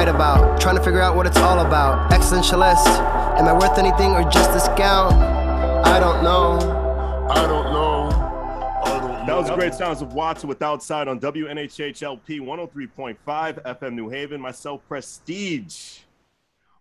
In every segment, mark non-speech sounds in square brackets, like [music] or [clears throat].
write about. Trying to figure out what it's all about. Existentialist. Am I worth anything or just discount? I don't know. I don't know. I don't That was know. great sounds of Watson with Outside on WNHHLP 103.5 FM New Haven. Myself, Prestige,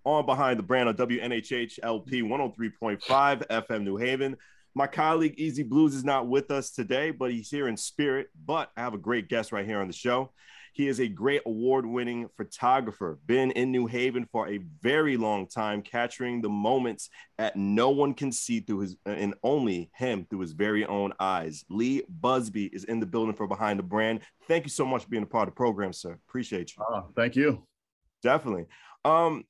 on behind the brand on WNHHLP 103.5 FM New Haven. My colleague EZ BlueZ is not with us today, but he's here in spirit. But I have a great guest right here on the show. He is a great award winning photographer, been in New Haven for a very long time, capturing the moments that no one can see through his and only him through his very own eyes. Leigh Busby is in the building for Behind the Brand. Thank you so much for being a part of the program, sir. Appreciate you. Ah, thank you. Definitely. Um,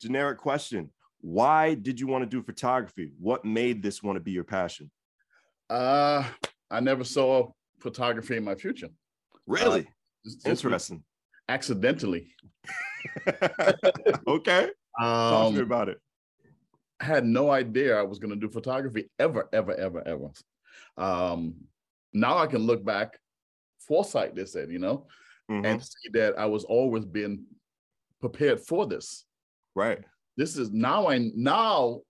generic question. Why did you want to do photography? What made this want to be your passion? Uh, I never saw photography in my future. Really? Just- just Interesting. Accidentally. [laughs] okay. Talk to me Um, about it. I had no idea I was going to do photography ever, ever, ever, ever. Um, now I can look back, foresight, they said, you know, Mhm. and see that I was always being prepared for this. Right. This is now I now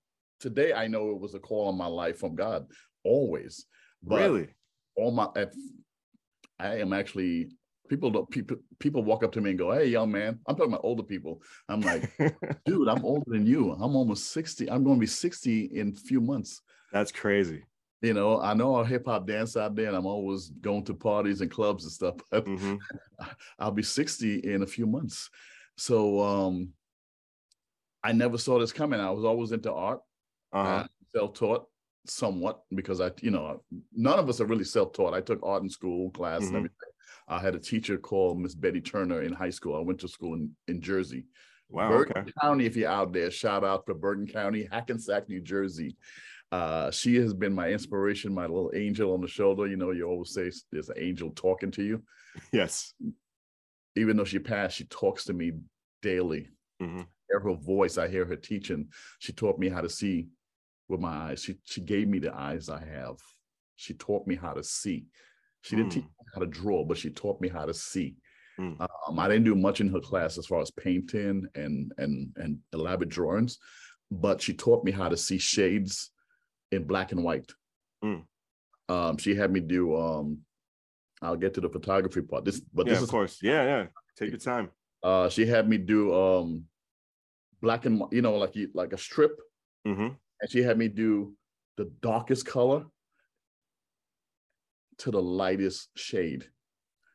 today I know it was a call on my life from God, always. But really? all my I am actually people don't people people walk up to me and go, Hey young man, I'm talking about older people. I'm like, [laughs] dude, I'm older than you. I'm almost 60. I'm gonna be 60 in a few months. That's crazy. You know, I know a hip hop dance out there and I'm always going to parties and clubs and stuff, but [laughs] Mhm. I'll be 60 in a few months. So um I never saw this coming. I was always into art. Uh-huh. uh, self-taught somewhat because I, you know, none of us are really self-taught. I took art in school class Mhm. and everything. I had a teacher called Miss Betty Turner in high school. I went to school in, in Jersey. Wow. Bergen Okay. County, if you're out there, shout out for Bergen County, Hackensack, New Jersey. Uh, she has been my inspiration, my little angel on the shoulder. You know, you always say there's an angel talking to you. [laughs] Yes. Even though she passed, she talks to me daily. Mhm. Hear her voice, I hear her teaching. She taught me how to see with my eyes. She she gave me the eyes I have. She taught me how to see. She didn't teach me how to draw, but she taught me how to see. Mm. Um, I didn't do much in her class as far as painting and and and elaborate drawings, but she taught me how to see shades in black and white. Mm. Um, she had me do. Um, I'll get to the photography part. This, but yeah, this of is course. Yeah, yeah. Take your time. uh, she had me do um, black and you know like like a strip, hmm and she had me do the darkest color to the lightest shade.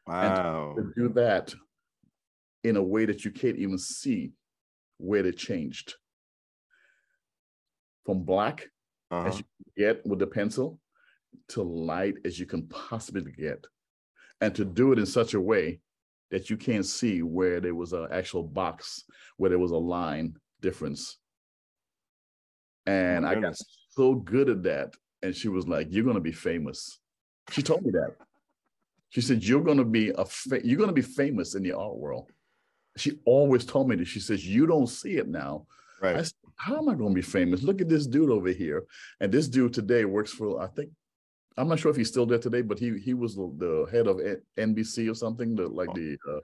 Wow. To do that in a way that you can't even see where it changed from black Uh-huh. as you can get with the pencil to light as you can possibly get, and to do it in such a way that you can't see where there was an actual box, where there was a line difference. And I got so good at that. And she was like, You're gonna be famous. She told me that. She said, You're gonna be a fa- you're gonna be famous in the art world. She always told me that. She says, You don't see it now. I Right. said, How am I gonna be famous? Look at this dude over here. And this dude today works for, I think, I'm not sure if he's still there today, but he he was the, the head of NBC or something, the like Oh. the uh,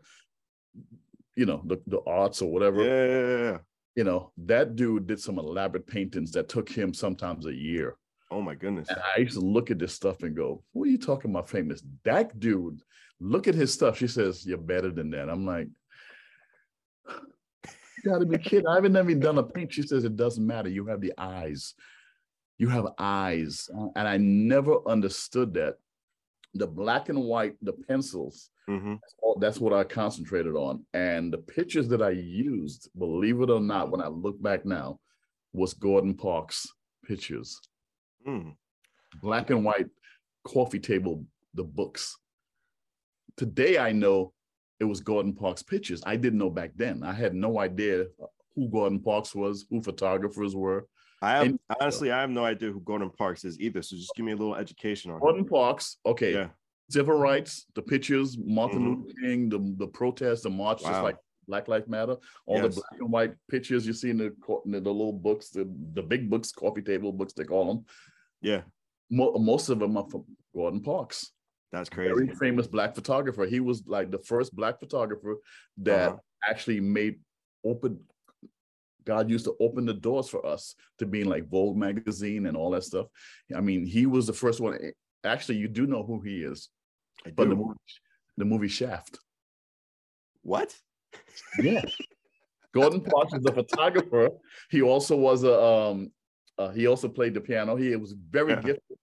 you know, the, the arts or whatever yeah. you know, that dude did some elaborate paintings that took him sometimes a year. Oh my goodness. And I used to look at this stuff and go, What are you talking about famous? That dude, look at his stuff. She says, You're better than that. I'm like, You gotta be kidding. I haven't never done a paint. She says, It doesn't matter. You have the eyes. You have eyes. Uh, And I never understood that. The black and white, the pencils, hmm all- that's what I concentrated on. And the pictures that I used, believe it or not, when I look back now, was Gordon Parks pictures, Mm. black and white coffee table, the books. Today I know it was Gordon Parks pictures. I didn't know back then. I had no idea who Gordon Parks was, who photographers were. I have And- honestly, I have no idea who Gordon Parks is either. So just give me a little education on him. Gordon Parks, okay, Yeah. civil rights, the pictures, Martin Mhm. Luther King, the, the protests, the march, just like Black Lives Matter, all Yes. the black and white pictures you see in the, in the little books, the, the big books, coffee table books, they call them. Yeah. Mo- most of them are from Gordon Parks, That's very crazy. famous black photographer. He was like the first black photographer that Uh-huh. actually made open. God used to open the doors for us to being like Vogue magazine and all that stuff. I mean, he was the first one. Actually, you do know who he is, I but the do. movie, the movie Shaft. What? Yeah. [laughs] Gordon Parks is a photographer. He also was a um uh, he also played the piano. He was very Yeah. gifted.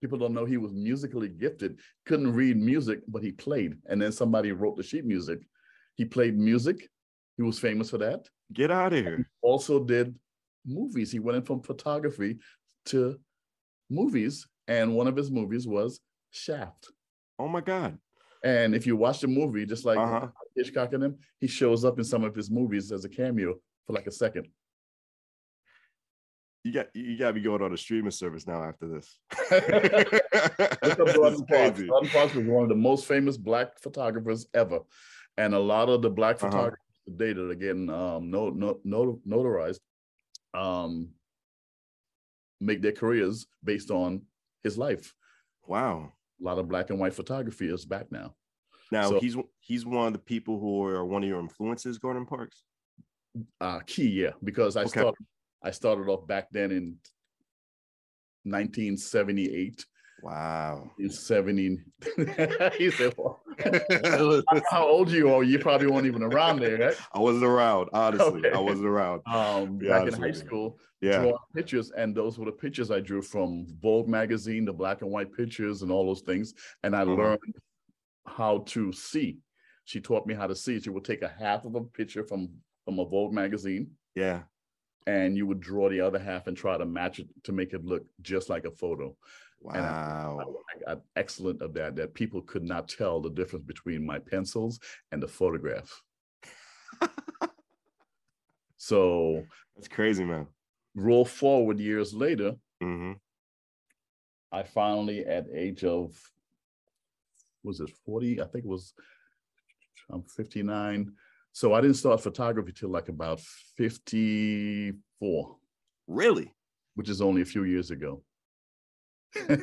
People don't know he was musically gifted. Couldn't read music, but he played. And then somebody wrote the sheet music. He played music. He was famous for that. Get out of here. He Also did movies. He went in from photography to movies, and one of his movies was Shaft. Oh my God. And if you watch the movie, just like Uh-huh. Hitchcock and him, he shows up in some of his movies as a cameo for like a second. You got you got to be going on a streaming service now after this. [laughs] Look up This Gordon Parks. Gordon Parks was one of the most famous black photographers ever. And a lot of the black Uh-huh. photographers today that are getting um, no, no, no, notarized um, make their careers based on his life. Wow. A lot of black and white photography is back now. Now So- he's he's one of the people who are one of your influences, Gordon Parks. Uh, key, yeah, because I Okay. started I started off back then in 1978. Wow. In 70. [laughs] he said, well, [laughs] [laughs] how old you are, you probably weren't even around there, right? I wasn't around, honestly. I wasn't around. Um, back in high school, Yeah. drawing pictures, and those were the pictures I drew from Vogue magazine, the black and white pictures, and all those things. And I Mhm. learned how to see. She taught me how to see. She would take a half of a picture from from a Vogue magazine, Yeah. And you would draw the other half and try to match it to make it look just like a photo. And I- Wow. I got excellent at that. That people could not tell the difference between my pencils and the photograph. [laughs] so That's crazy, man. roll forward years later, hmm I finally, at age of, was it 40? I think it was, I'm 59. So I didn't start photography till like about 54, Really? which is only a few years ago.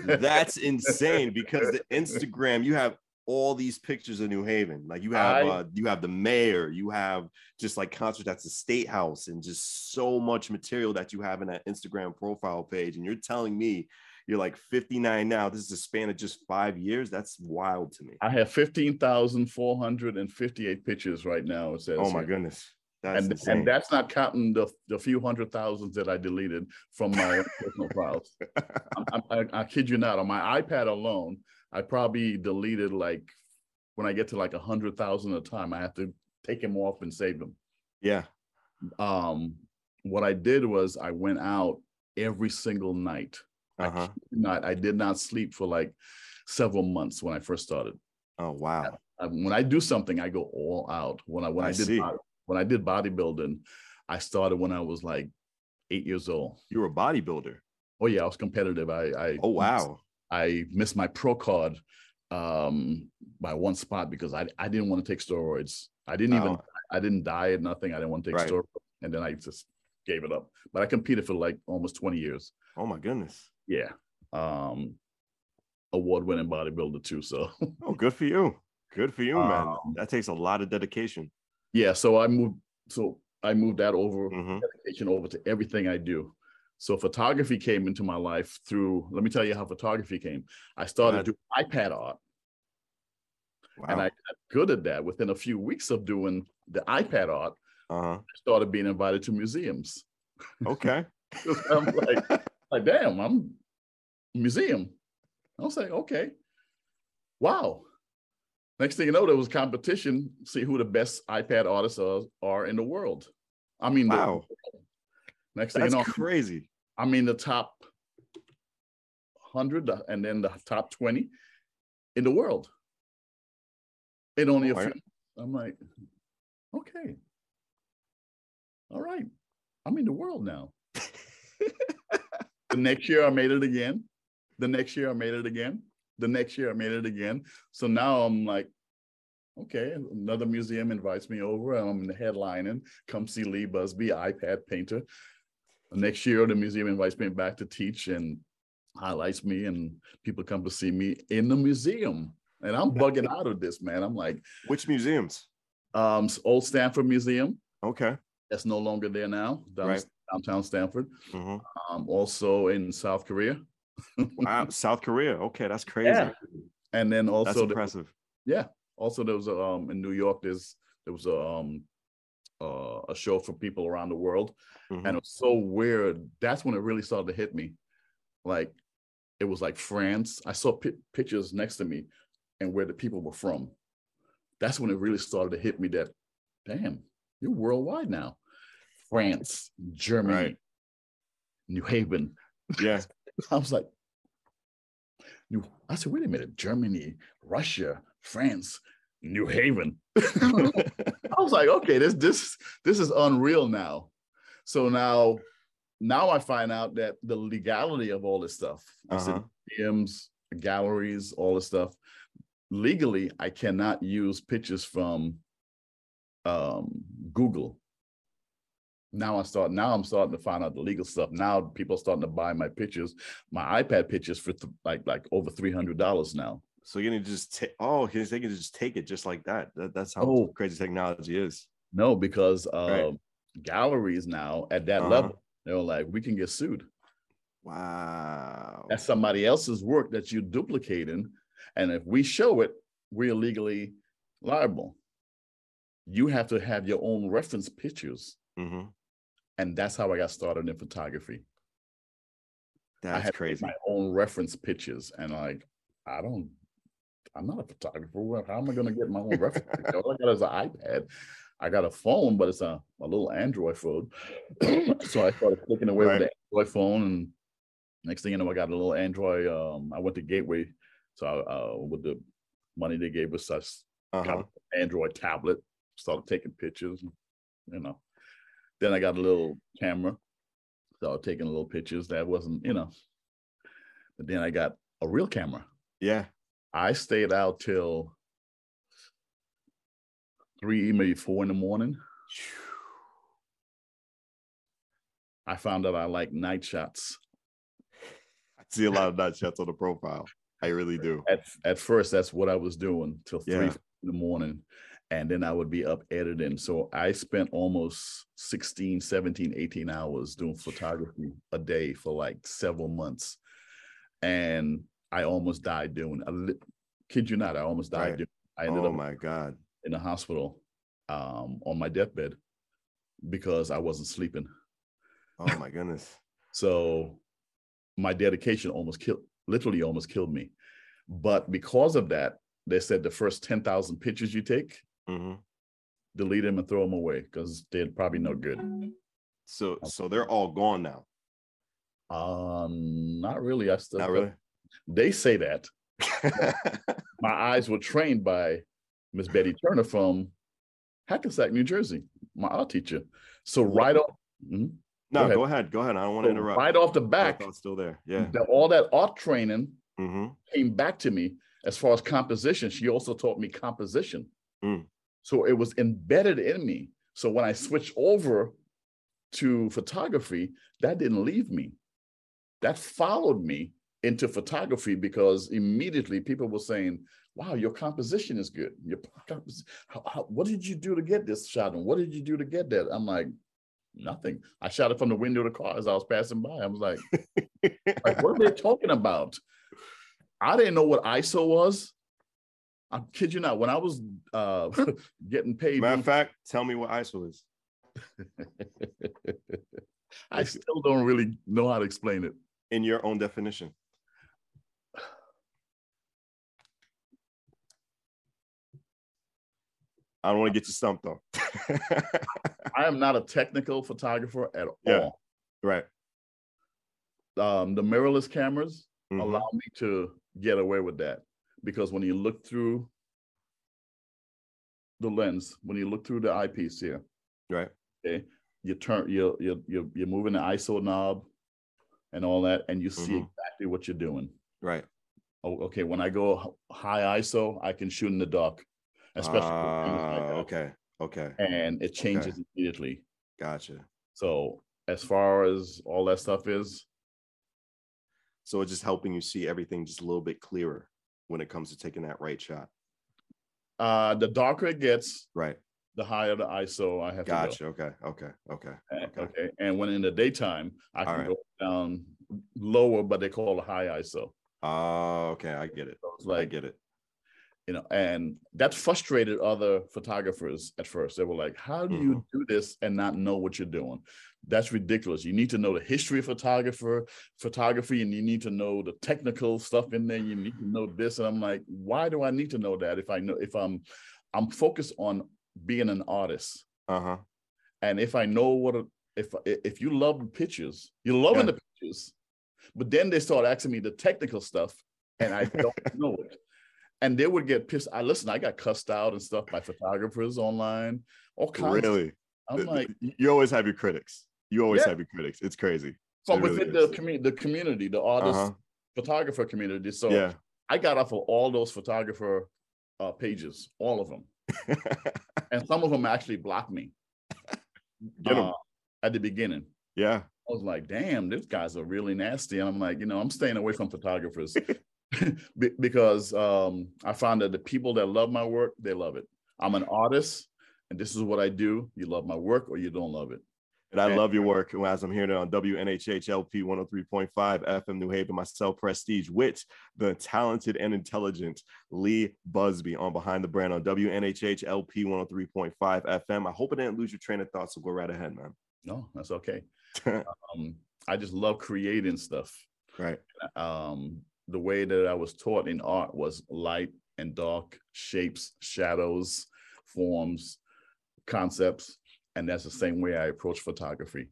That's [laughs] insane because the Instagram, you have all these pictures of New Haven. Like you have I- uh you have the mayor, you have just like concerts at the state house, and just so much material that you have in that Instagram profile page. And you're telling me you're like 59 now. This is a span of just five years. That's wild to me. I have 15,458 pictures right now. It says Oh my here. goodness. That's and, and that's not counting the, the few hundred thousands that I deleted from my personal files. [laughs] I, I, I kid you not, on my iPad alone, I probably deleted like when I get to like a hundred thousand a time, I have to take them off and save them. yeah. Um, what I did was I went out every single night. I Uh-huh. you not, I did not sleep for like several months when I first started. Oh wow. I- when I do something, I go all out. When I when I, I did see. bod- when I did bodybuilding, I started when I was like eight years old. You were a bodybuilder. Oh yeah, I was competitive. I I Oh wow. I missed my pro card um by one spot because I I didn't want to take steroids. I didn't even Oh. I didn't diet nothing. I didn't want to take Right. steroids, and then I just gave it up. But I competed for like almost twenty years. Oh my goodness. Yeah, um, award winning bodybuilder too. So Oh, good for you. Good for you, man. Um, That takes a lot of dedication. yeah, so I moved. So I moved that over Mhm. dedication over to everything I do. So photography came into my life through. Let me tell you how photography came. I started doing iPad art. Wow. and I got good at that. Within a few weeks of doing the iPad art, uh-huh. I started being invited to museums. Okay. [laughs] I'm like, [laughs] like, damn, I'm museum. I was like, okay, wow. Next thing you know, there was competition. See who the best iPad artists are, are in the world. I mean, the- Wow. next thing That's you know, crazy. I mean, the top hundred and then the top twenty in the world. In only a Oh, I- few. I'm like, okay, all right, I'm in the world now. [laughs] the next year I made it again. The next year I made it again. The next year I made it again. So now I'm like, okay, another museum invites me over. I'm in the headlining. Come see Leigh Busby, iPad painter. The Next year, the museum invites me back to teach and highlights me, and people come to see me in the museum. And I'm bugging out of this, man. I'm like, Which museums? um, Old Stamford Museum, Okay. That's no longer there now. Down, Right. Downtown Stamford. Mhm. Um, also in South Korea, Wow, [laughs] South Korea. Okay, that's crazy. Yeah. and then That's also there- impressive. yeah. Also, there was a, um in New York. There's there was a um uh, a show for people around the world, Mhm. and it was so weird. That's when it really started to hit me. Like it was like France. I saw pi- pictures next to me, and where the people were from. That's when it really started to hit me that, damn, you're worldwide now. France, Germany, Right. New Haven. Yeah. [laughs] I was like, New. I said, wait a minute, Germany, Russia, France, New Haven. [laughs] I was like, okay, this this this is unreal now. So now, now I find out that the legality of all this stuff, Uh-huh. museums, galleries, all this stuff. Legally, I cannot use pictures from um, Google. Now I start. Now I'm starting to find out the legal stuff. Now people are starting to buy my pictures, my iPad pictures for th- like like over three hundred dollars now. So you're gonna just take oh, they can just take it just like that. that that's how Oh. crazy technology is. No, because uh, Right. galleries now at that Uh-huh. level, they're like, we can get sued. Wow. That's somebody else's work that you're duplicating. And if we show it, we're legally liable. You have to have your own reference pictures. hmm And that's how I got started in photography. I That's had crazy. my own reference pictures. And like, I don't, I'm not a photographer. How am I going to get my own reference? picture? All I got is an iPad. I got a phone, but it's a, a little Android phone. [coughs] so I started clicking away Right. with the Android phone. And next thing you know, I got a little Android. Um, I went to Gateway. So uh, with the money they gave us, I s- got Uh-huh. an Android tablet, started taking pictures, you know. Then I got a little camera, started taking little pictures. That wasn't, you know. But then I got a real camera. Yeah. I stayed out till three, maybe four in the morning. I found out I like night shots. I see a lot of night shots on the profile. I really do. At at first, that's what I was doing till three Yeah. in the morning. And then I would be up editing. So I spent almost 16, 17, 18 hours doing photography a day for like several months. And I almost died doing I li- kid you not, I almost died Right. doing I ended Oh up my God. in the hospital um, on my deathbed because I wasn't sleeping. Oh my goodness. [laughs] So my dedication almost killed, literally almost killed me. But because of that, they said the first 10,000 pictures you take, hmm delete them and throw them away because they're probably no good. So so they're all gone now. Um, not really. I still, Not really. They say that. [laughs] My eyes were trained by Miss Betty Turner from Hackensack, New Jersey, my art teacher. So right off, Mhm. no, ahead. go ahead. Go ahead. I don't want to interrupt. right off the back, still there. Yeah. the- all that art training hmm came back to me as far as composition. She also taught me composition. Mm. So it was embedded in me. So when I switched over to photography, that didn't leave me. That followed me into photography because immediately people were saying, wow, your composition is good. Your compos- how, how, what did you do to get this shot? And what did you do to get that? I'm like, nothing. I shot it from the window of the car as I was passing by. I was like, [laughs] like, what are they talking about? I didn't know what ISO was. I kid you not. When I was uh, [laughs] [laughs] getting paid, Matter of fact, tell me what ISO is. [laughs] I still don't really know how to explain it. in your own definition. I don't want to get you stumped though. I am not a technical photographer at Yeah. all. right. Um, the mirrorless cameras Mhm. allow me to get away with that because when you look through the lens, when you look through the eyepiece here, Right. okay, you turn you you you you're moving the ISO knob and all that, and you see Mhm. exactly what you're doing. Right. Oh, okay. When I go high ISO, I can shoot in the dark, especially with things like Ah, okay. Okay. and it changes immediately. Gotcha. So as far as all that stuff is, So it's just helping you see everything just a little bit clearer when it comes to taking that right shot. uh, the darker it gets, Right. the higher the ISO I have to go. Gotcha. Okay. Okay. Okay. Okay. Okay. And when in the daytime, I All can right. go down lower, but they call it high ISO. Oh, okay. I get it. So it's I get it. you know, and that frustrated other photographers at first. They were like, how do you do this and not know what you're doing? That's ridiculous. You need to know the history of photographer, photography, and you need to know the technical stuff in there. You need to know this. And I'm like, why do I need to know that if I know if I'm I'm focused on being an artist? Uh huh. And if I know what a, if if you love the pictures, you're loving Yeah. the pictures. But then they start asking me the technical stuff, and I don't [laughs] know it. And they would get pissed. I listen, I got cussed out and stuff by photographers online. All kinds. Really? I'm like, you always have your critics. You always Yeah. have your critics. It's crazy. from It really within the community, the community, the artist, Uh-huh. photographer community. So Yeah. I got off of all those photographer uh, pages, all of them, [laughs] and some of them actually blocked me Get uh, at the beginning. yeah. I was like, damn, these guys are really nasty. And I'm like, you know, I'm staying away from photographers [laughs] because um, I found that the people that love my work, they love it. I'm an artist and this is what I do. You love my work or you don't love it. And I love your work. As I'm here now on WNHH LP 103.5 FM New Haven, myself, Prestige, with the talented and intelligent Leigh Busby on Behind the Brand on WNHH LP 103.5 FM. I hope I didn't lose your train of thought. So go right ahead, man. No, that's okay. [laughs] Um, I just love creating stuff. right. um, the way that I was taught in art was light and dark shapes, shadows, forms, concepts. And that's the same way I approach photography.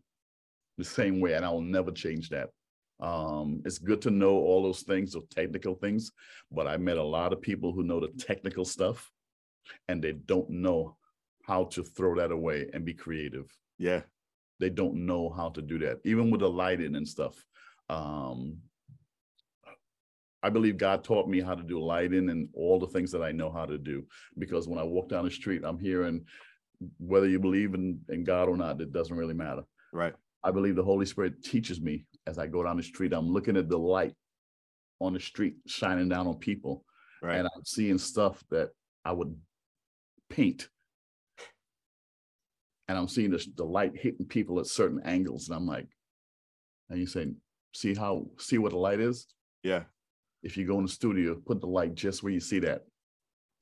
The same way, and I will never change that. Um, it's good to know all those things, those technical things, but I met a lot of people who know the technical stuff and they don't know how to throw that away and be creative Yeah. they don't know how to do that, even with the lighting and stuff. Um, I believe God taught me how to do lighting and all the things that I know how to do. Because when I walk down the street, I'm hearing whether you believe in, in God or not, it doesn't really matter. Right. I believe the Holy Spirit teaches me as I go down the street. I'm looking at the light on the street shining down on people, Right. and I'm seeing stuff that I would paint. And I'm seeing this, the light hitting people at certain angles, and I'm like, and you saying, see how see what the light is? yeah. If you go in the studio, put the light just where you see that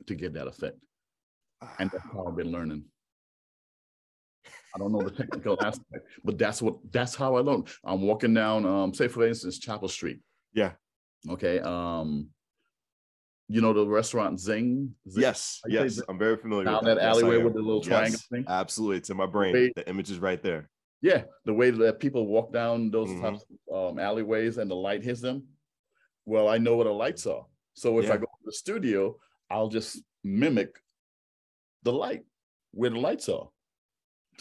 to get that effect. And that's ah. how I've been learning. I don't know the technical aspect, but that's what that's how I learned. I'm walking down, um, say for instance, Chapel Street. Yeah. Okay. Um, you know the restaurant Zinc? Zinc? Yes. Yes. that- I'm very familiar Down with that Yes, I alleyway am. with the little triangle Yes, thing? Absolutely. It's in my brain. The image is right there. Yeah, the way that people walk down those Mhm. types of um, alleyways and the light hits them. Well, I know what the lights are. So if I go to the studio, I'll just mimic the light where the lights are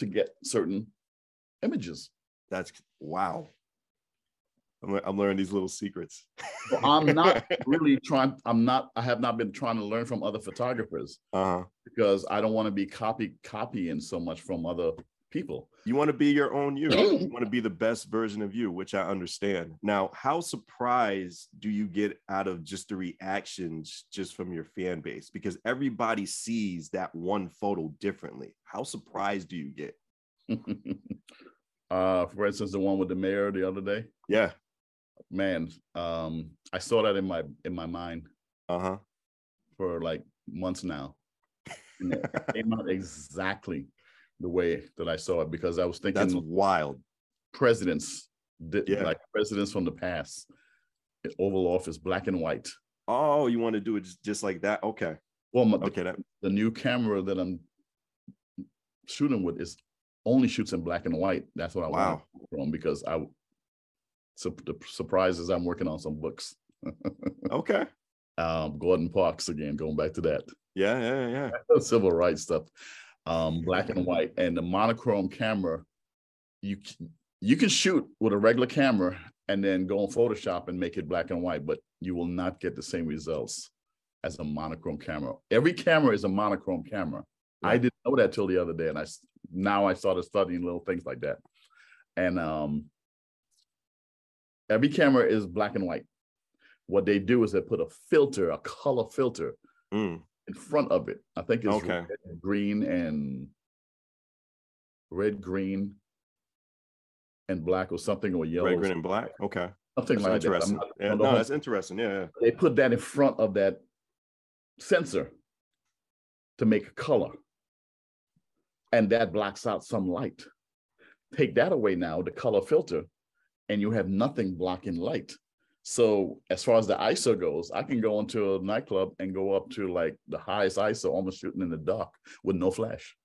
to get certain images. That's wow. I'm, I'm learning these little secrets. So I'm not [laughs] really trying, I'm not, I have not been trying to learn from other photographers Uh-huh. because I don't want to be copy copying so much from other people. You want to be your own you. you want to be the best version of you, which I understand. Now, how surprised do you get out of just the reactions just from your fan base? Because everybody sees that one photo differently. How surprised do you get? [laughs] uh, for instance, the one with the mayor the other day. Yeah. man um i saw that in my in my mind Uh-huh. for like months now and it came out [laughs] exactly the way that i saw it because i was thinking That's wild. presidents Yeah. like presidents from the past oval office black and white Oh, you want to do it just, like that? Okay. well my, Okay. That, the new camera that i'm shooting with is only shoots in black and white that's what i Wow. want from because i so the surprise is i'm working on some books [laughs] okay. um gordon parks again going back to that Yeah, yeah, yeah. [laughs] civil rights stuff, um, black and white, and the monochrome camera. You you can shoot with a regular camera and then go on Photoshop and make it black and white, but you will not get the same results as a monochrome camera. Every camera is a monochrome camera. I didn't know that till the other day, and I now I started studying little things like that. And um, every camera is black and white. What they do is they put a filter, a color filter, Mm, in front of it. I think it's Okay. red, green and red, green, and black or something or yellow. Red, green, and black. Okay. Something That's like that. Interesting. not- Yeah, no, that's interesting. Yeah, yeah. They put that in front of that sensor to make a color. And that blocks out some light. Take that away now, the color filter, and you have nothing blocking light. So as far as the ISO goes, I can go into a nightclub and go up to like the highest ISO, almost shooting in the dark with no flash.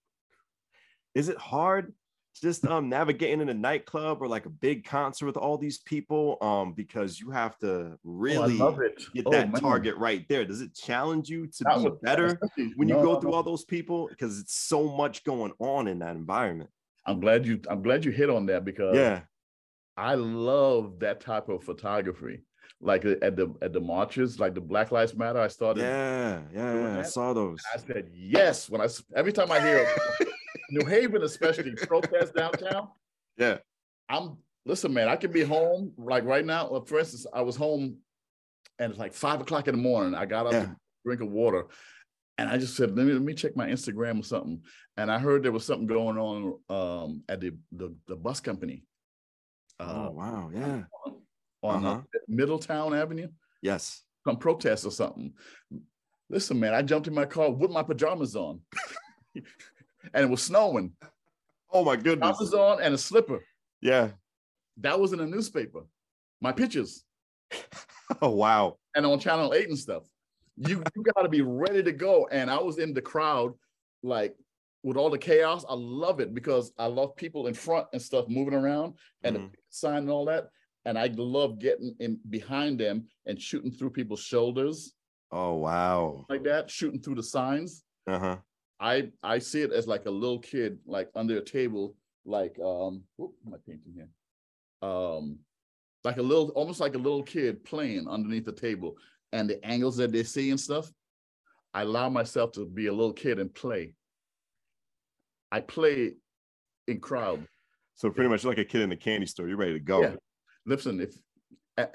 Is it hard just um navigating in a nightclub or like a big concert with all these people? Um, because you have to Oh, really it. get Oh, that man. target right there. Does it challenge you to That be better when you no, go through all those people? Because it's so much going on in that environment. I'm glad you I'm glad you hit on that because yeah. I love that type of photography. Like uh, at the at the marches, like the Black Lives Matter. I started. Yeah, yeah, yeah. I saw those. I said yes when I every time I hear [laughs] New Haven, especially protest downtown. Yeah. I'm listen, man. I can be home like right now. For instance, I was home, and it's like five o'clock in the morning. I got up Yeah. to drink of water, and I just said, let me let me check my Instagram or something. And I heard there was something going on um, at the, the the bus company. Oh Uh, wow, yeah. on uh, Uh-huh. Middletown Avenue, Yes. some protest or something. Listen, man, I jumped in my car with my pajamas on, [laughs] and it was snowing. Oh my goodness. Pajamas on and a slipper. Yeah. That was in a newspaper. My pictures [laughs] Oh wow. and on Channel Eight and stuff. You you got to be ready to go. And I was in the crowd, like with all the chaos. I love it because I love people in front and stuff moving around and Mhm. the sign and all that. And I love getting in behind them and shooting through people's shoulders Oh wow. like that, shooting through the signs. Uh-huh. I I see it as like a little kid, like under a table, like um, whoop, I painting here, um, like a little, almost like a little kid playing underneath the table, and the angles that they see and stuff. I allow myself to be a little kid and play. I play in crowd. So pretty much like a kid in the candy store. You're ready to go. Yeah. Listen, if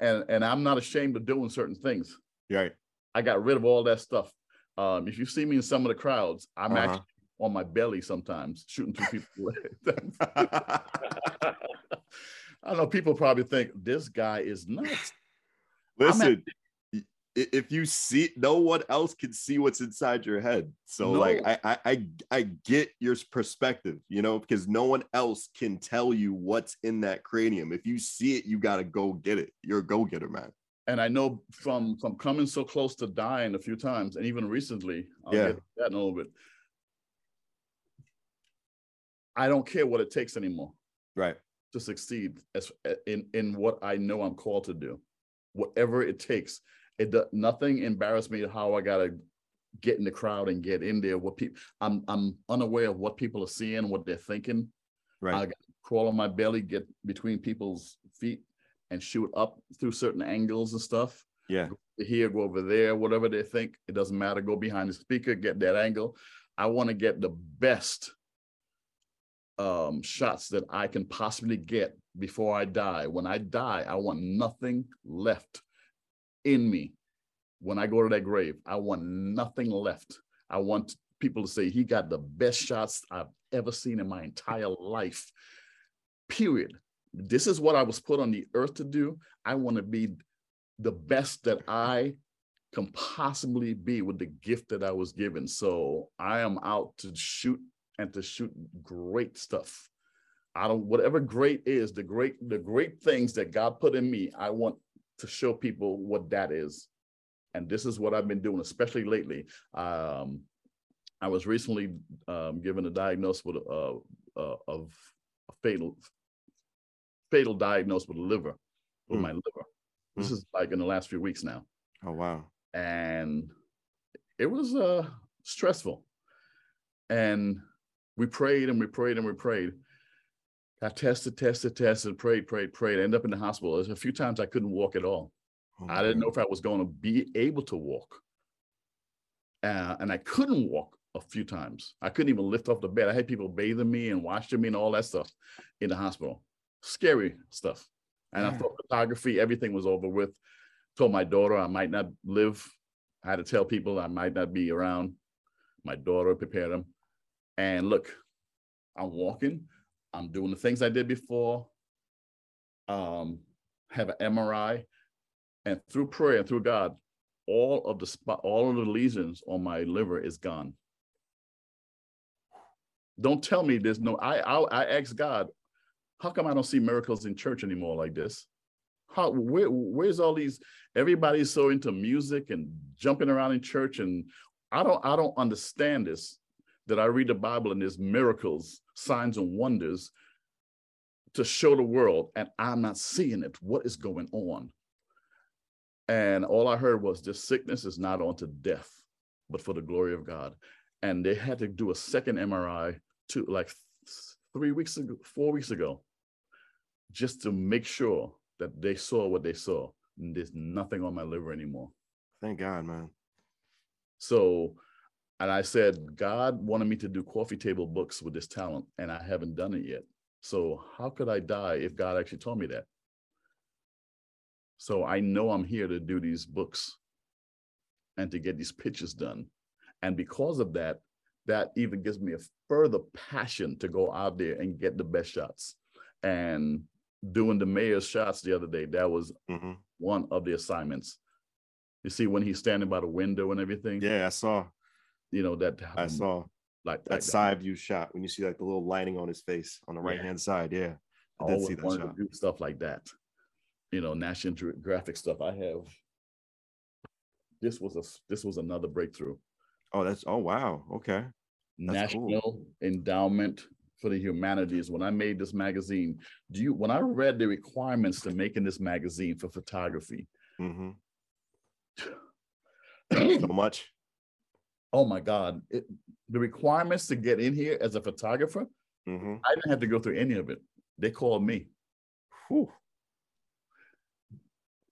and and I'm not ashamed of doing certain things. Right. I got rid of all that stuff. Um, if you see me in some of the crowds, I'm Uh-huh. actually on my belly sometimes, shooting through people. [laughs] [laughs] I know people probably think this guy is nuts. Listen, if you see, no one else can see what's inside your head. So, like, No. I, I, I, I get your perspective, you know, because no one else can tell you what's in that cranium. If you see it, you gotta go get it. You're a go getter, man. And I know from from coming so close to dying a few times, and even recently, I'll Yeah. that in a little bit. I don't care what it takes anymore Right. to succeed as in in what I know I'm called to do, whatever it takes. It nothing embarrass me how I gotta get in the crowd and get in there. What people I'm I'm unaware of what people are seeing, what they're thinking. Right. I gotta crawl on my belly, get between people's feet, and shoot up through certain angles and stuff. yeah. Here, go over there, whatever they think. It doesn't matter. Go behind the speaker, get that angle. I want to get the best um, shots that I can possibly get before I die. When I die, I want nothing left in me. When I go to that grave, I want nothing left. I want people to say he got the best shots I've ever seen in my entire life. Period. This is what I was put on the earth to do. I want to be the best that I can possibly be with the gift that I was given. So I am out to shoot and to shoot great stuff. I don't whatever great is, the great the great things that God put in me, I want to show people what that is. And this is what I've been doing, especially lately. Um, I was recently um, given a diagnosis with uh, uh, of a fatal fatal diagnosis with the liver, with Hmm. my liver. This is like in the last few weeks now Oh wow. and it was uh stressful and we prayed and we prayed and we prayed i tested tested tested prayed prayed prayed I ended up in the hospital. There's a few times i couldn't walk at all. Oh, i didn't know if i was going to be able to walk. Uh, and i couldn't walk a few times. I couldn't even lift off the bed. I had people bathing me and washing me and all that stuff in the hospital. Scary stuff. And i thought photography everything was over with. Told my daughter I might not live. I had to tell people I might not be around. My daughter prepared them. And look, I'm walking. I'm doing the things I did before. Um, have an MRI, and through prayer and through God, all of the spot, all of the lesions on my liver is gone. Don't tell me there's no. I I, I ask God, how come I don't see miracles in church anymore like this? How where where's all these? Everybody's so into music and jumping around in church, and I don't I don't understand this. That I read the Bible and there's miracles, signs and wonders to show the world, and I'm not seeing it. What is going on? And all I heard was this sickness is not unto death, but for the glory of God. And they had to do a second MRI to like three weeks ago, four weeks ago, just to make sure that they saw what they saw. And there's nothing on my liver anymore. Thank God, man. So, and I said, God wanted me to do coffee table books with this talent, and I haven't done it yet. So, how could I die if God actually told me that? So, I know I'm here to do these books and to get these pitches done. And because of that, that even gives me a further passion to go out there and get the best shots. And doing the mayor's shots the other day, that was hmm one of the assignments. You see, when he's standing by the window and everything, Yeah, I saw. You know, that I saw like that like side view shot when you see like the little lining on his face on the right hand side. Yeah, I I did see that shot. stuff like that. You know, National Geographic stuff. I have. This was a this was another breakthrough. Oh, that's oh wow. Okay. That's cool. National Endowment for the Humanities. When I made this magazine, do you when I read the requirements to making this magazine for photography? hmm [coughs] So much. Oh my God! It, the requirements to get in here as a photographer, hmm I didn't have to go through any of it. They called me. Whew.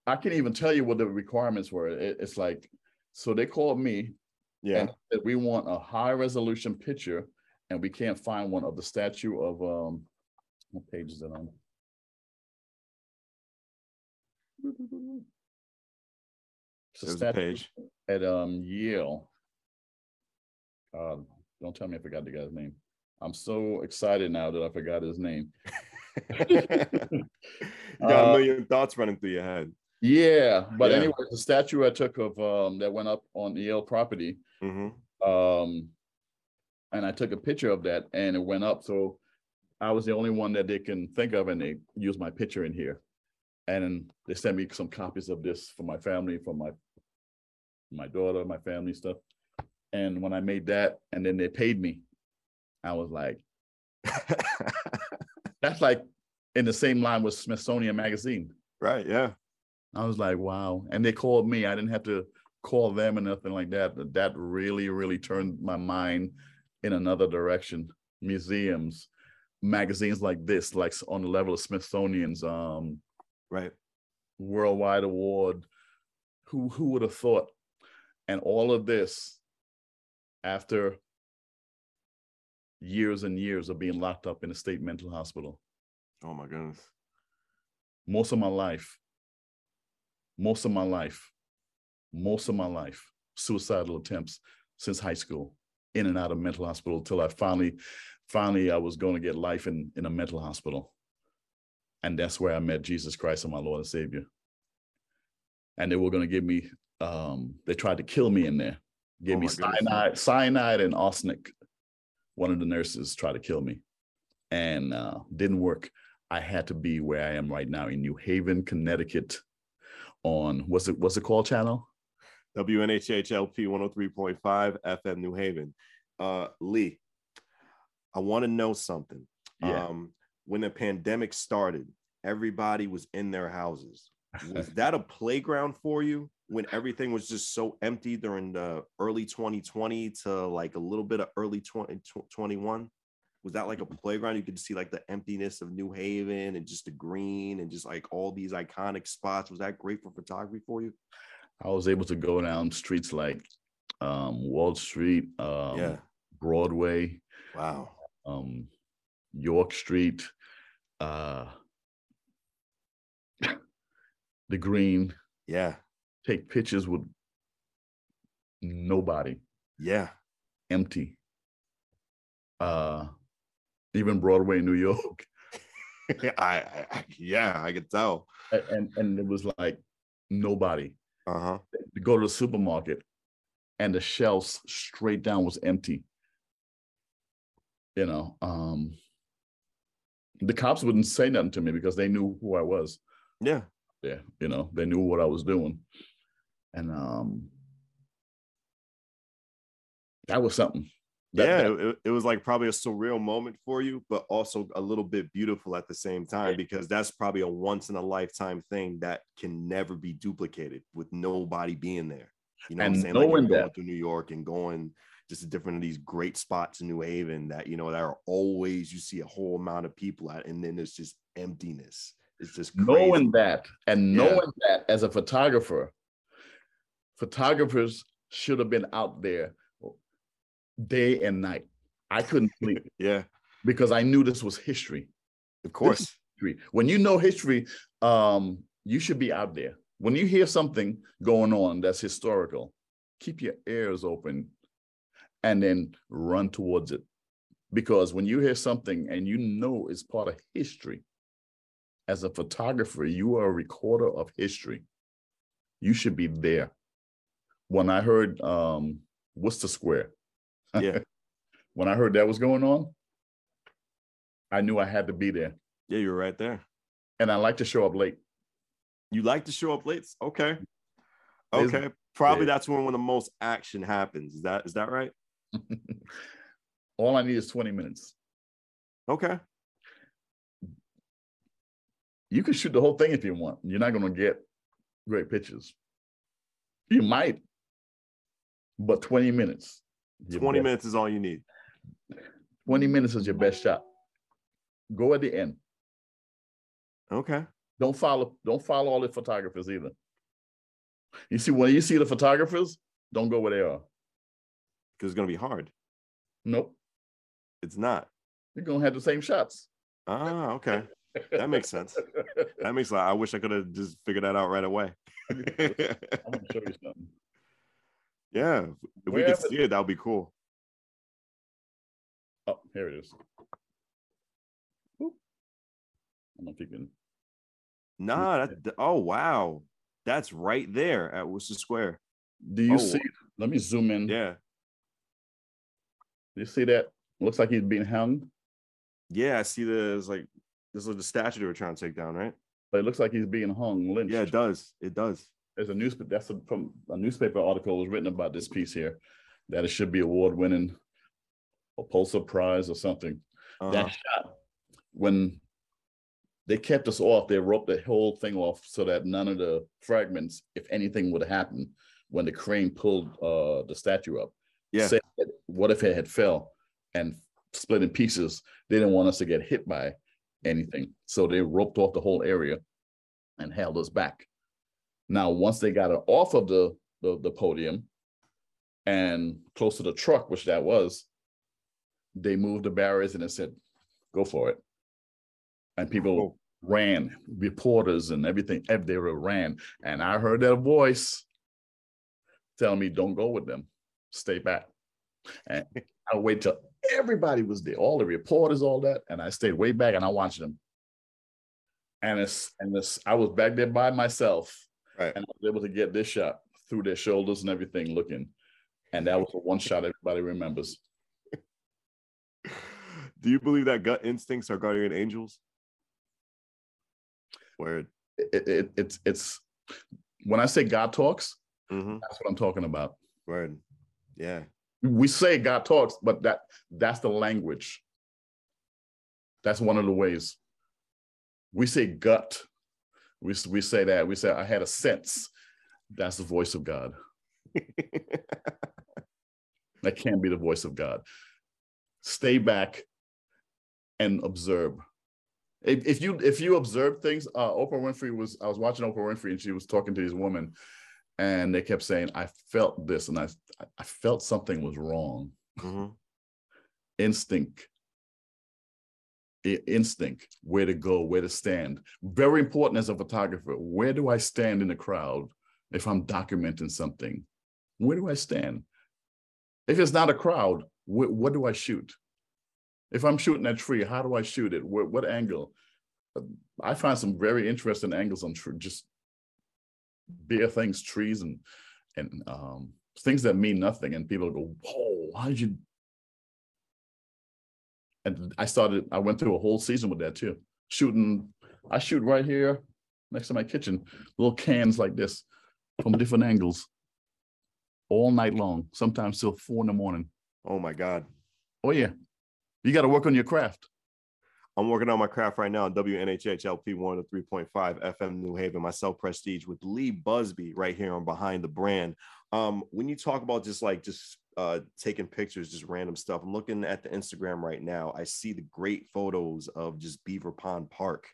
I can't even tell you what the requirements were. It- it's like, so they called me Yeah. and said we want a high resolution picture, and we can't find one of the statue of um, what page is it on? It's a There's a statue page. at um Yale. Uh, don't tell me I forgot the guy's name. I'm so excited now that I forgot his name. [laughs] you got a Uh, million thoughts running through your head. Yeah, but Yeah. anyway, the statue I took of um that went up on Yale property. hmm Um, and I took a picture of that and it went up. So I was the only one that they can think of, and they used my picture in here. And they sent me some copies of this for my family, for my my daughter, my family stuff. And when I made that, and then they paid me, I was like, [laughs] that's like in the same line with Smithsonian Magazine. right. Yeah. I was like, wow. And they called me. I didn't have to call them or nothing like that. But That really, really turned my mind in another direction. Museums, magazines like this, like on the level of Smithsonian's um, Right. worldwide award. Who who would have thought? And all of this after years and years of being locked up in a state mental hospital. Oh my goodness. most of my life, most of my life, most of my life, suicidal attempts since high school, in and out of mental hospital till I finally, finally, I was going to get life in, in a mental hospital. And that's where I met Jesus Christ and my Lord and Savior. And they were going to give me, um, they tried to kill me in there, gave Oh me goodness. cyanide, cyanide and arsenic. One of the nurses tried to kill me and uh, didn't work. I had to be where I am right now in New Haven, Connecticut, on what's it what's it called channel? WNHHLP 103.5 FM New Haven. Uh, Leigh, I want to know something. Yeah. Um, when the pandemic started, everybody was in their houses. [laughs] Was that a playground for you when everything was just so empty during the early 2020 to like a little bit of early 2021? Was that like a playground? You could see like the emptiness of New Haven and just the green and just like all these iconic spots. Was that great for photography for you? I was able to go down streets like um, Wall Street, um, yeah. Broadway, Wow. um, York Street, uh, [laughs] the Green, Yeah. Take pictures with nobody, Yeah. empty. Uh, even Broadway, New York. [laughs] [laughs] I, I yeah, I could tell. And, and it was like nobody. Uh huh. To go to the supermarket and the shelves straight down was empty. You know, um the cops wouldn't say nothing to me because they knew who I was. Yeah. Yeah, you know, they knew what I was doing. And um that was something. That- yeah, that- it, it was like probably a surreal moment for you, but also a little bit beautiful at the same time because that's probably a once in a lifetime thing that can never be duplicated with nobody being there. You know, what I'm saying like going that- through New York and going just to different of these great spots in New Haven that you know that are always you see a whole amount of people at, and then there's just emptiness. It's just crazy. knowing that and Yeah. knowing that as a photographer photographers should have been out there day and night. I couldn't sleep [laughs] yeah, because i knew this was history. Of course. history. When you know history um you should be out there. When you hear something going on that's historical keep your ears open and then run towards it. Because when you hear something and you know it's part of history as a photographer you are a recorder of history. You should be there when i heard um Wooster Square [laughs] Yeah. when i heard that was going on i knew i had to be there Yeah, you're right there. and i like to show up late You like to show up late? Okay. Okay. Probably that's when when the most action happens. Is that is that right? [laughs] all i need is 20 minutes Okay. you can shoot the whole thing if you want. You're not going to get great pictures. You might, but 20 minutes. 20 best- minutes is all you need. 20 minutes is your best shot. Go at the end. Okay. Don't follow. Don't follow all the photographers either. You see, when you see the photographers, don't go where they are. Because it's gonna be hard. Nope. It's not. You're gonna have the same shots. Ah, okay. That makes sense. [laughs] That makes like I wish I could have just figured that out right away. [laughs] I'm gonna show you something. Yeah. If we could the- see it, that would be cool. Oh, here it is. Oop. I don't know if you can. Nah, that oh wow. That's right there at Wooster Square. Do you Oh. see? Let me zoom in. Yeah. Do you see that? Looks like he's being hung, Yeah, I see there's like this is the statue they were trying to take down, right? but it looks like he's being hung, lynched. Yeah, it does. It does. There's a newspaper. That's a, from a newspaper article was written about this piece here, that it should be award winning, or Pulitzer Prize or something. Uh-huh. That shot when they kept us off, they roped the whole thing off so that none of the fragments, if anything would happen, when the crane pulled uh, the statue up, Yeah. said, what if it had fell and split in pieces? They didn't want us to get hit by anything, so they roped off the whole area and held us back. Now, once they got it off of the, the the podium and close to the truck, which that was, they moved the barriers and they said, "Go for it." And people ran, reporters and everything. ev- They were ran, and I heard that voice telling me, "Don't go with them. Stay back." And I wait till everybody was there, all the reporters, all that, and I stayed way back and I watched them. And it's and this, I was back there by myself, Right. and I was able to get this shot through their shoulders and everything, looking. And that was the one shot everybody remembers. [laughs] Do you believe that gut instincts are guardian angels? Word. It, it, it's it's when I say God talks, Mm-hmm. that's what I'm talking about. Word. Yeah. We say God talks, but that that's the language. That's one of the ways. We say gut. We we say that. We say I had a sense. That's the voice of God. [laughs] That can't be the voice of God. Stay back and observe. If, if you if you observe things, uh, Oprah Winfrey was I was watching Oprah Winfrey and she was talking to these women, and they kept saying, "I felt this," and I I felt something was wrong. Mhm. Instinct, instinct, where to go, where to stand. Very important as a photographer. Where do I stand in the crowd if I'm documenting something? Where do I stand? If it's not a crowd, wh- what do I shoot? If I'm shooting a tree, how do I shoot it? What, what angle? I find some very interesting angles on tr- just bare things, trees and and um, things that mean nothing, and people go, "Whoa, how did you?" And I started. I went through a whole season with that too, shooting. I shoot right here next to my kitchen, little cans like this from different angles, all night long. Sometimes till four in the morning. Oh my God. Oh yeah, you got to work on your craft. I'm working on my craft right now on WNHH LP 103.5 FM New Haven, myself Prestige with Leigh Busby right here on Behind the Brand. Um, when you talk about just like just uh taking pictures, just random stuff, I'm looking at the Instagram right now. I see the great photos of just Beaver Pond Park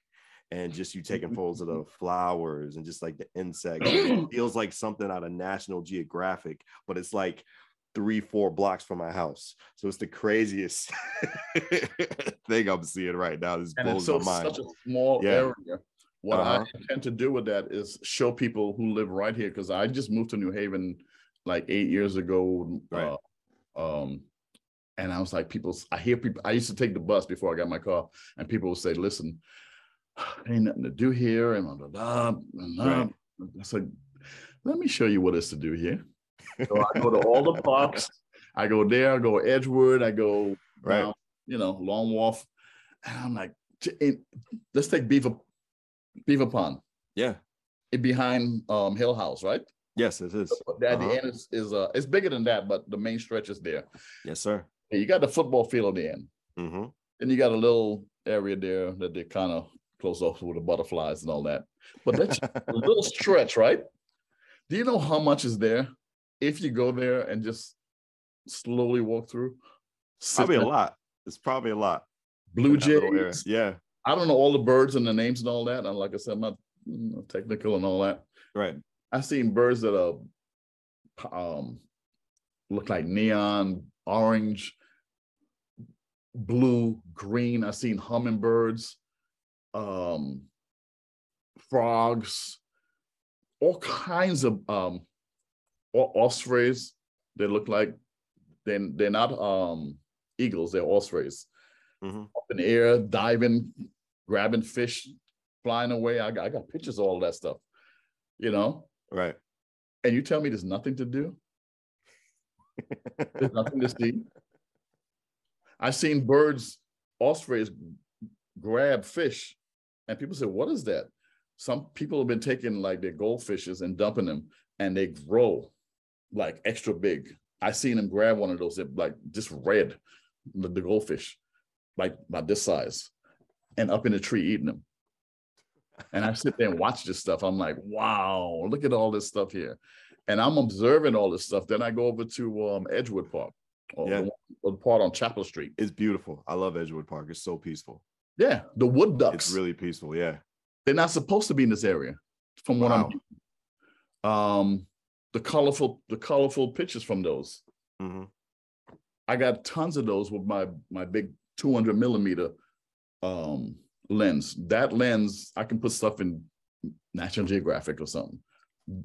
and just you taking photos of the [laughs] flowers and just like the insects. it [clears throat] feels like something out of National Geographic, but it's like three, four blocks from my house. So it's the craziest [laughs] thing I'm seeing right now. This and it's blows so my mind. such a small Yeah. area. What Uh-huh. I intend to do with that is show people who live right here because I just moved to New Haven like eight years ago. Right. Uh, um, and I was like, people, I hear people. I used to take the bus before I got my car, and people would say, "Listen, [sighs] ain't nothing to do here," and blah, blah, blah, Right. I said, "Let me show you what is to do here." So I go to all the parks. [laughs] I go there. I go Edgewood. I go Right. down, you know, Long Wharf, and I'm like, let's take Beaver Beaver Pond Yeah. it behind um Hillhouse, right? Yes, it is. At the Uh-huh. end is, is uh it's bigger than that, but the main stretch is there. Yes, sir. And you got the football field at the end. hmm Then you got a little area there that they kind of close off with the butterflies and all that. But that's a [laughs] little stretch, right? Do you know how much is there if you go there and just slowly walk through? Probably a lot. It's probably a lot. Blue jays. Yeah. I don't know all the birds and the names and all that. And like I said, I'm not technical and all that. Right. I've seen birds that are um look like neon orange, blue, green. I've seen hummingbirds, um, frogs, all kinds of um ospreys. They look like they're, they're not um eagles, they're ospreys. Mhm. Up in the air, diving, grabbing fish, flying away. I got, I got pictures of all that stuff, you know? Right. and you tell me there's nothing to do? There's nothing to see? I've seen birds ospreys grab fish and people say what is that? Some people have been taking like their goldfishes and dumping them and they grow like extra big. I seen them grab one of those like just red the, the goldfish like about this size and up in the tree eating them and I sit there and watch this stuff. I'm like, wow, look at all this stuff here. And I'm observing all this stuff. Then I go over to um, Edgewood Park, or Yeah. the, the part on Chapel Street. It's beautiful. I love Edgewood Park. It's so peaceful. Yeah, the wood ducks. It's really peaceful. Yeah. They're not supposed to be in this area, from what I'm. Um, the colorful, the colorful pictures from those. hmm I got tons of those with my my big 200 millimeter um lens. That lens, I can put stuff in National Geographic or something.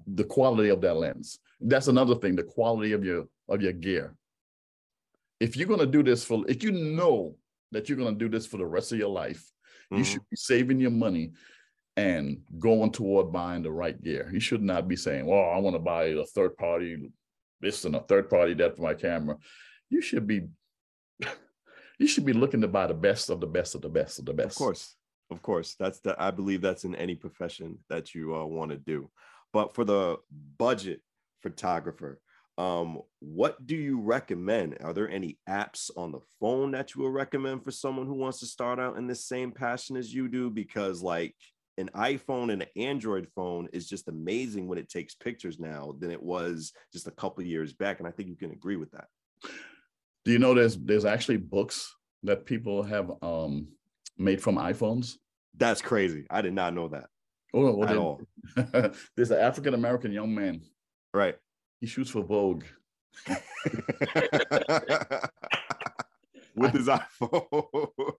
The quality of that lens. That's another thing. The quality of your of your gear. If you're gonna do this for, if you know that you're gonna do this for the rest of your life, you Mhm. should be saving your money and going toward buying the right gear. You should not be saying, "Well, I want to buy a third party this and a third party that for my camera." You should be you should be looking to buy the best of the best of the best of the best. Of course. Of course. That's the I believe that's in any profession that you uh, want to do. But for the budget photographer, um, what do you recommend? Are there any apps on the phone that you would recommend for someone who wants to start out in the same passion as you do? Because like an iPhone and an Android phone is just amazing when it takes pictures now than it was just a couple years back. And I think you can agree with that. Do you know there's there's actually books that people have um made from iPhones? That's crazy. I did not know that Oh, well, at all. [laughs] there's an African American young man. Right. He shoots for Vogue. [laughs] with his iPhone.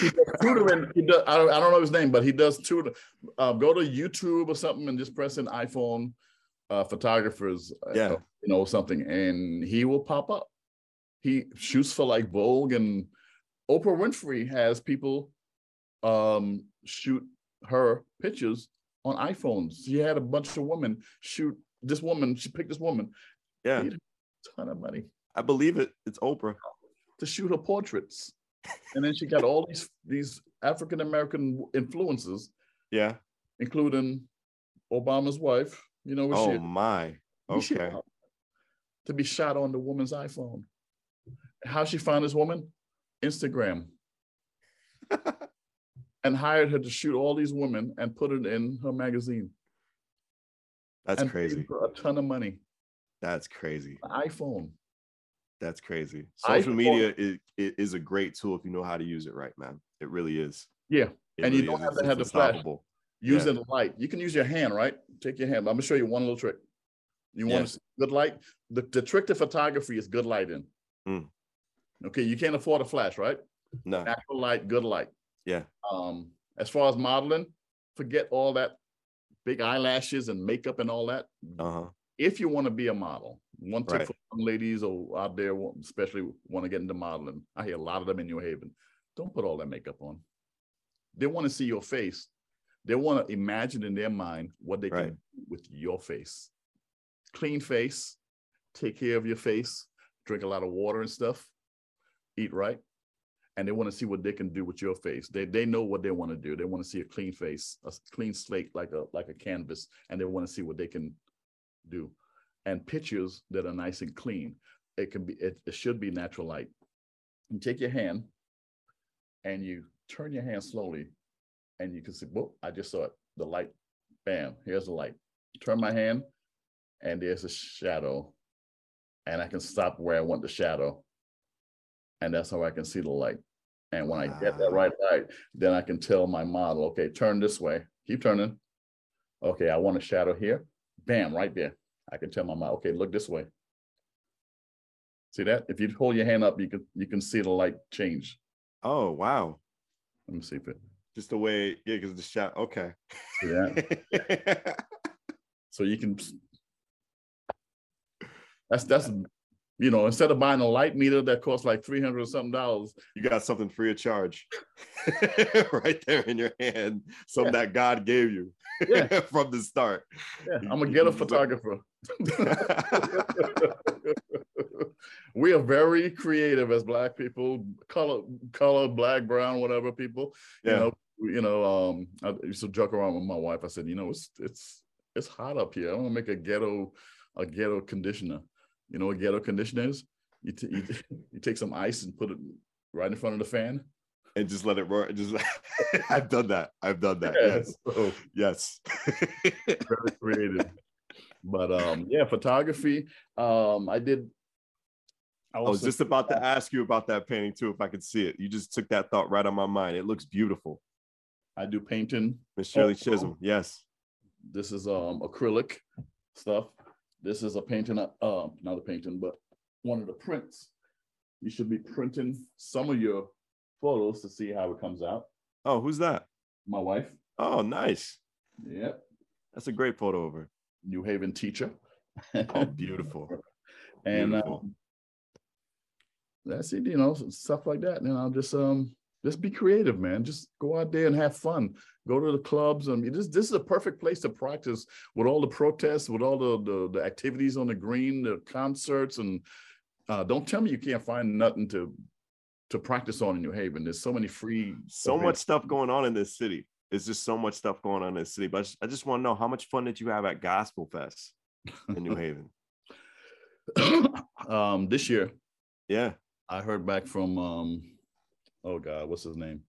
He does tutoring. He does, I, don't, I don't know his name, but he does tutor. Uh, go to YouTube or something and just press an iPhone uh, photographers. uh, Yeah. you know something, and he will pop up. he shoots for like Vogue and Oprah Winfrey has people um shoot her pictures on iPhones. She had a bunch of women shoot this woman. She picked this woman, Yeah, ton of money I believe it. It's Oprah. to shoot her portraits, and then she got all these these African American influences, Yeah. including Obama's wife. You know what Oh she my. Okay. to be shot on the woman's iPhone. How she found this woman? Instagram. [laughs] and hired her to shoot all these women and put it in her magazine. That's and crazy. her a ton of money. That's crazy. An iPhone. That's crazy. Social thought- media is, is a great tool if you know how to use it right, man. It really is. Yeah. It And you don't is. have to It's- have the flash. Using the light. You can use your hand, right? Take your hand. I'm gonna show you one little trick. You want Yeah. to see good light? The, the trick to photography is good lighting. Mm. Okay, you can't afford a flash, right? No. Natural light, good light. Yeah. Um, as far as modeling, forget all that big eyelashes and makeup and all that. Uh-huh. If you want to be a model, one tip Right. for young ladies or out there, especially want to get into modeling. I hear a lot of them in New Haven. Don't put all that makeup on. They want to see your face. They want to imagine in their mind what they Right. can do with your face. Clean face, take care of your face, drink a lot of water and stuff, eat right and they want to see what they can do with your face. They they know what they want to do. They want to see a clean face, a clean slate, like a like a canvas, and they want to see what they can do. And pictures that are nice and clean. It can be. It, it should be natural light. You take your hand, and you turn your hand slowly, and you can see. Whoop! I just saw it. The light. Bam! Here's the light. Turn my hand, and there's a shadow, and I can stop where I want the shadow and that's how I can see the light. And when I get that right light, then I can tell my model, okay, turn this way, keep turning. Okay, I want a shadow here. Bam, right there. I can tell my model, okay, look this way. See that? If you hold your hand up, you can you can see the light change. Oh, wow. Let me see if it. Just the way, yeah, because the shot. Okay. That? [laughs] So you can. That's that's you know instead of buying a light meter that costs like three hundred or something dollars, you got something free of charge [laughs] [laughs] right there in your hand, something Yeah. that God gave you Yeah. from the start. yeah, I'm gonna get a photographer. we are very creative as black people, color, color, black, brown, whatever people. Yeah. You know, you know. Um, I used to joke around with my wife. I said, you know, it's it's it's hot up here. I want to make a ghetto a ghetto conditioner. You know what ghetto conditioner is? You, t- you, [laughs] [laughs] you take some ice and put it right in front of the fan. and just let it roar. Just [laughs] I've done that. I've done that. Yeah, Yes. so Yes. very creative. But um, yeah, photography. Um, I did. I was just about to ask you about that painting too, if I could see it. You just took that thought right on my mind. It looks beautiful. I do painting. Miss Shirley Oh, Chisholm. Yes. This is um acrylic stuff. This is a painting, uh, uh, not a painting, but one of the prints. You should be printing some of your photos to see how it comes out. Oh, who's that? My wife, Oh, nice. yep, That's a great photo of her. New Haven teacher. Oh, [laughs] beautiful. and beautiful. um, that's it, you know, stuff like that. And I'll just um just be creative, man. Just go out there and have fun. Go to the clubs. I mean, this this is a perfect place to practice with all the protests, with all the the, the activities on the green, the concerts, and uh, don't tell me you can't find nothing to to practice on in New Haven. There's so many free So much stuff going on in this city. It's just so much stuff going on in this city. But I just, I just want to know how much fun did you have at Gospel Fest in New [laughs] Haven? um, this year, Yeah. I heard back from um oh god, what's his name?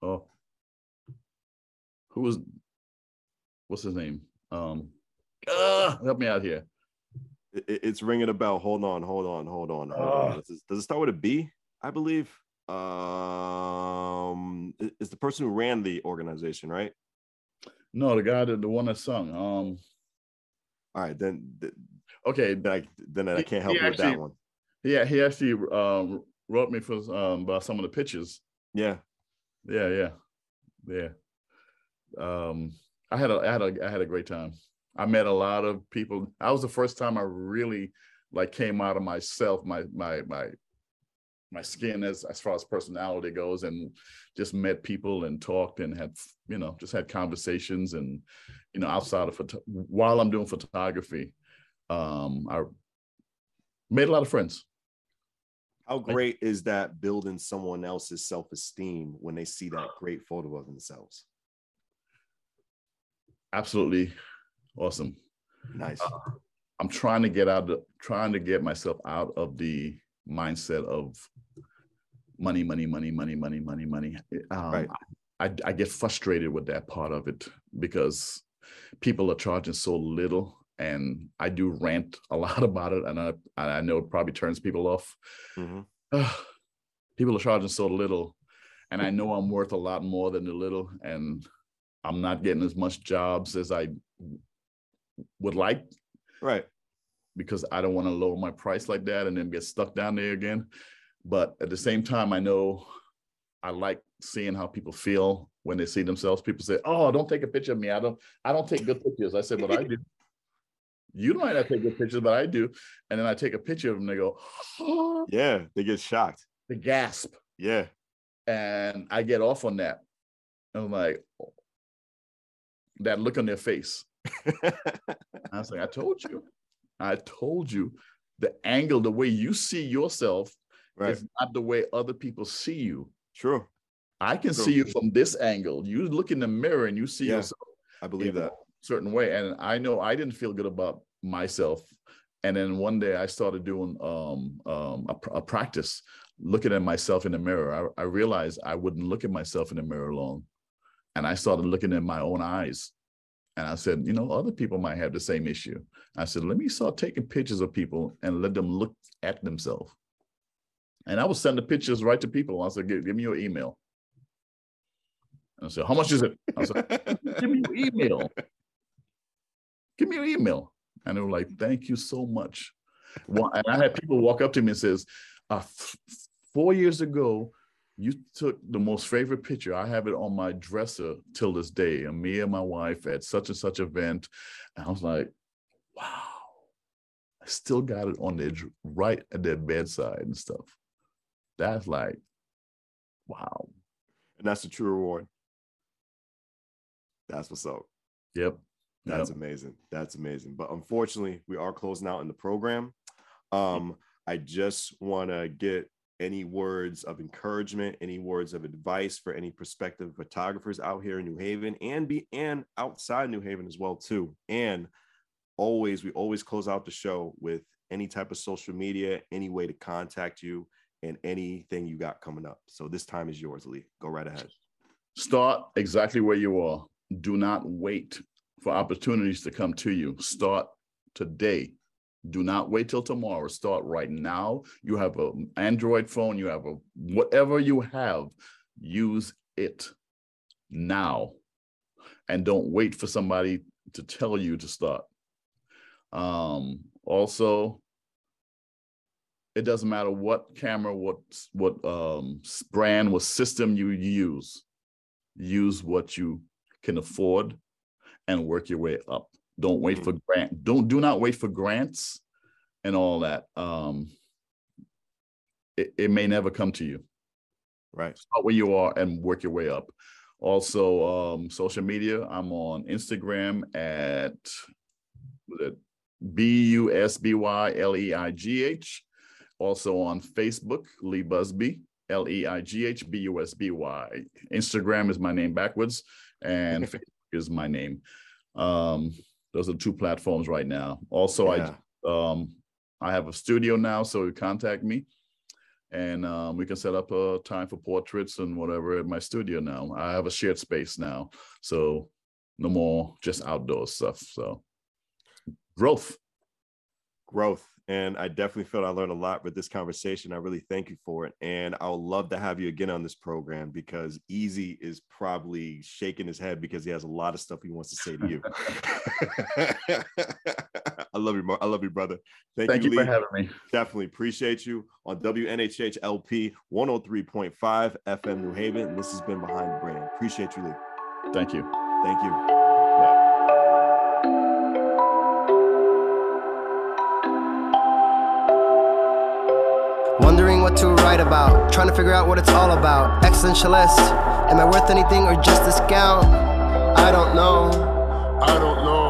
Oh. Who was what's his name? Um ah, help me out here. It- it- it's ringing a bell. Hold on, hold on, hold on. Hold Ah. on. Does, it, does it start with a B? I believe. Um, is the person who ran the organization, right? No, the guy that the one that sung. Um All right, then th- okay, then I then I can't he help you with that one. yeah, he actually um wrote me for um about some of the pictures. Yeah. Yeah, yeah, yeah. Um, I had a, I had a, I had a great time. I met a lot of people. I was the first time I really like came out of myself, my, my, my, my skin as as far as personality goes, and just met people and talked and had you know just had conversations and you know outside of while I'm doing photography, um, I made a lot of friends. How great is that building someone else's self-esteem when they see that great photo of themselves? Absolutely awesome. Nice. I'm trying to get out of trying to get myself out of the mindset of money, money, money, money, money, money, money. Um, Right. I, I get frustrated with that part of it because people are charging so little, and I do rant a [laughs] lot about it, and I I know it probably turns people off. Mhm. [sighs] people are charging so little, and I know I'm worth a lot more than the little, and I'm not getting as much jobs as I would like Right. because I don't want to lower my price like that and then get stuck down there again. But at the same time, I know I like seeing how people feel when they see themselves. People say, "Oh, don't take a picture of me. I don't. I don't take good pictures." I said, "But I do." You might not take good pictures, but I do. And then I take a picture of them. And they go, "Oh!" Yeah, they get shocked. They gasp, Yeah. and I get off on that. I'm like, that look on their face. [laughs] I was like, I told you. I told you. The angle, the way you see yourself right. is not the way other people see you. True. I can True. see you from this angle. You look in the mirror and you see Yeah, yourself I believe that. Certain way. And I know I didn't feel good about myself. And then one day I started doing um, um, a, a practice, looking at myself in the mirror. I, I realized I wouldn't look at myself in the mirror long. And I started looking in my own eyes. And I said, you know, other people might have the same issue. I said, let me start taking pictures of people and let them look at themselves. And I would send the pictures right to people. I said, give, give me your email. I said, how much is it? I said, give me your email. Give me your email. And they were like, thank you so much. One- And I had people walk up to me and says, uh, f- four years ago, you took the most favorite picture. I have it on my dresser till this day. And me and my wife at such and such event. And I was like, wow. I still got it on their right at their bedside and stuff. That's like, wow. And that's the true reward. That's what's up. Yep. That's Yep. amazing. That's amazing. But unfortunately, we are closing out in the program. Um, I just want to get any words of encouragement, any words of advice for any prospective photographers out here in New Haven and be and outside New Haven as well too. And always, we always close out the show with any type of social media, any way to contact you, and anything you got coming up. So this time is yours, Leigh. Go right ahead. Start exactly where you are. Do not wait for opportunities to come to you. Start today. Do not wait till tomorrow. Start right now. You have an Android phone, you have a whatever you have, use it now. And don't wait for somebody to tell you to start. Um, also, it doesn't matter what camera, what what um, brand, what system you use. Use what you can afford, and work your way up. Don't wait Mhm. for grant. Don't do not wait for grants, and all that. Um, it, it may never come to you. Right. Start where you are and work your way up. Also, um, social media. I'm on Instagram at B U S B Y L E I G H. Also on Facebook, Leigh Busby, L E I G H B U S B Y. Instagram is my name backwards, and [laughs] is my name. Um, those are two platforms right now. Also, Yeah. I um, I have a studio now, so you contact me, and um, we can set up a time for portraits and whatever at my studio now. I have a shared space now, so no more just outdoor stuff. So growth. growth. And I definitely feel I learned a lot with this conversation. I really thank you for it. And I would love to have you again on this program because EZ is probably shaking his head because he has a lot of stuff he wants to say to you. [laughs] [laughs] I love you, I love you, brother. Thank, Thank you, you for having me. Definitely appreciate you on WNHH LP 103.5 FM New Haven. And this has been Behind the Brand. Appreciate you, Leigh. Thank you. Thank you. Wondering what to write about. Trying to figure out what it's all about. Existentialist. Am I worth anything or just a discount? I don't know. I don't know.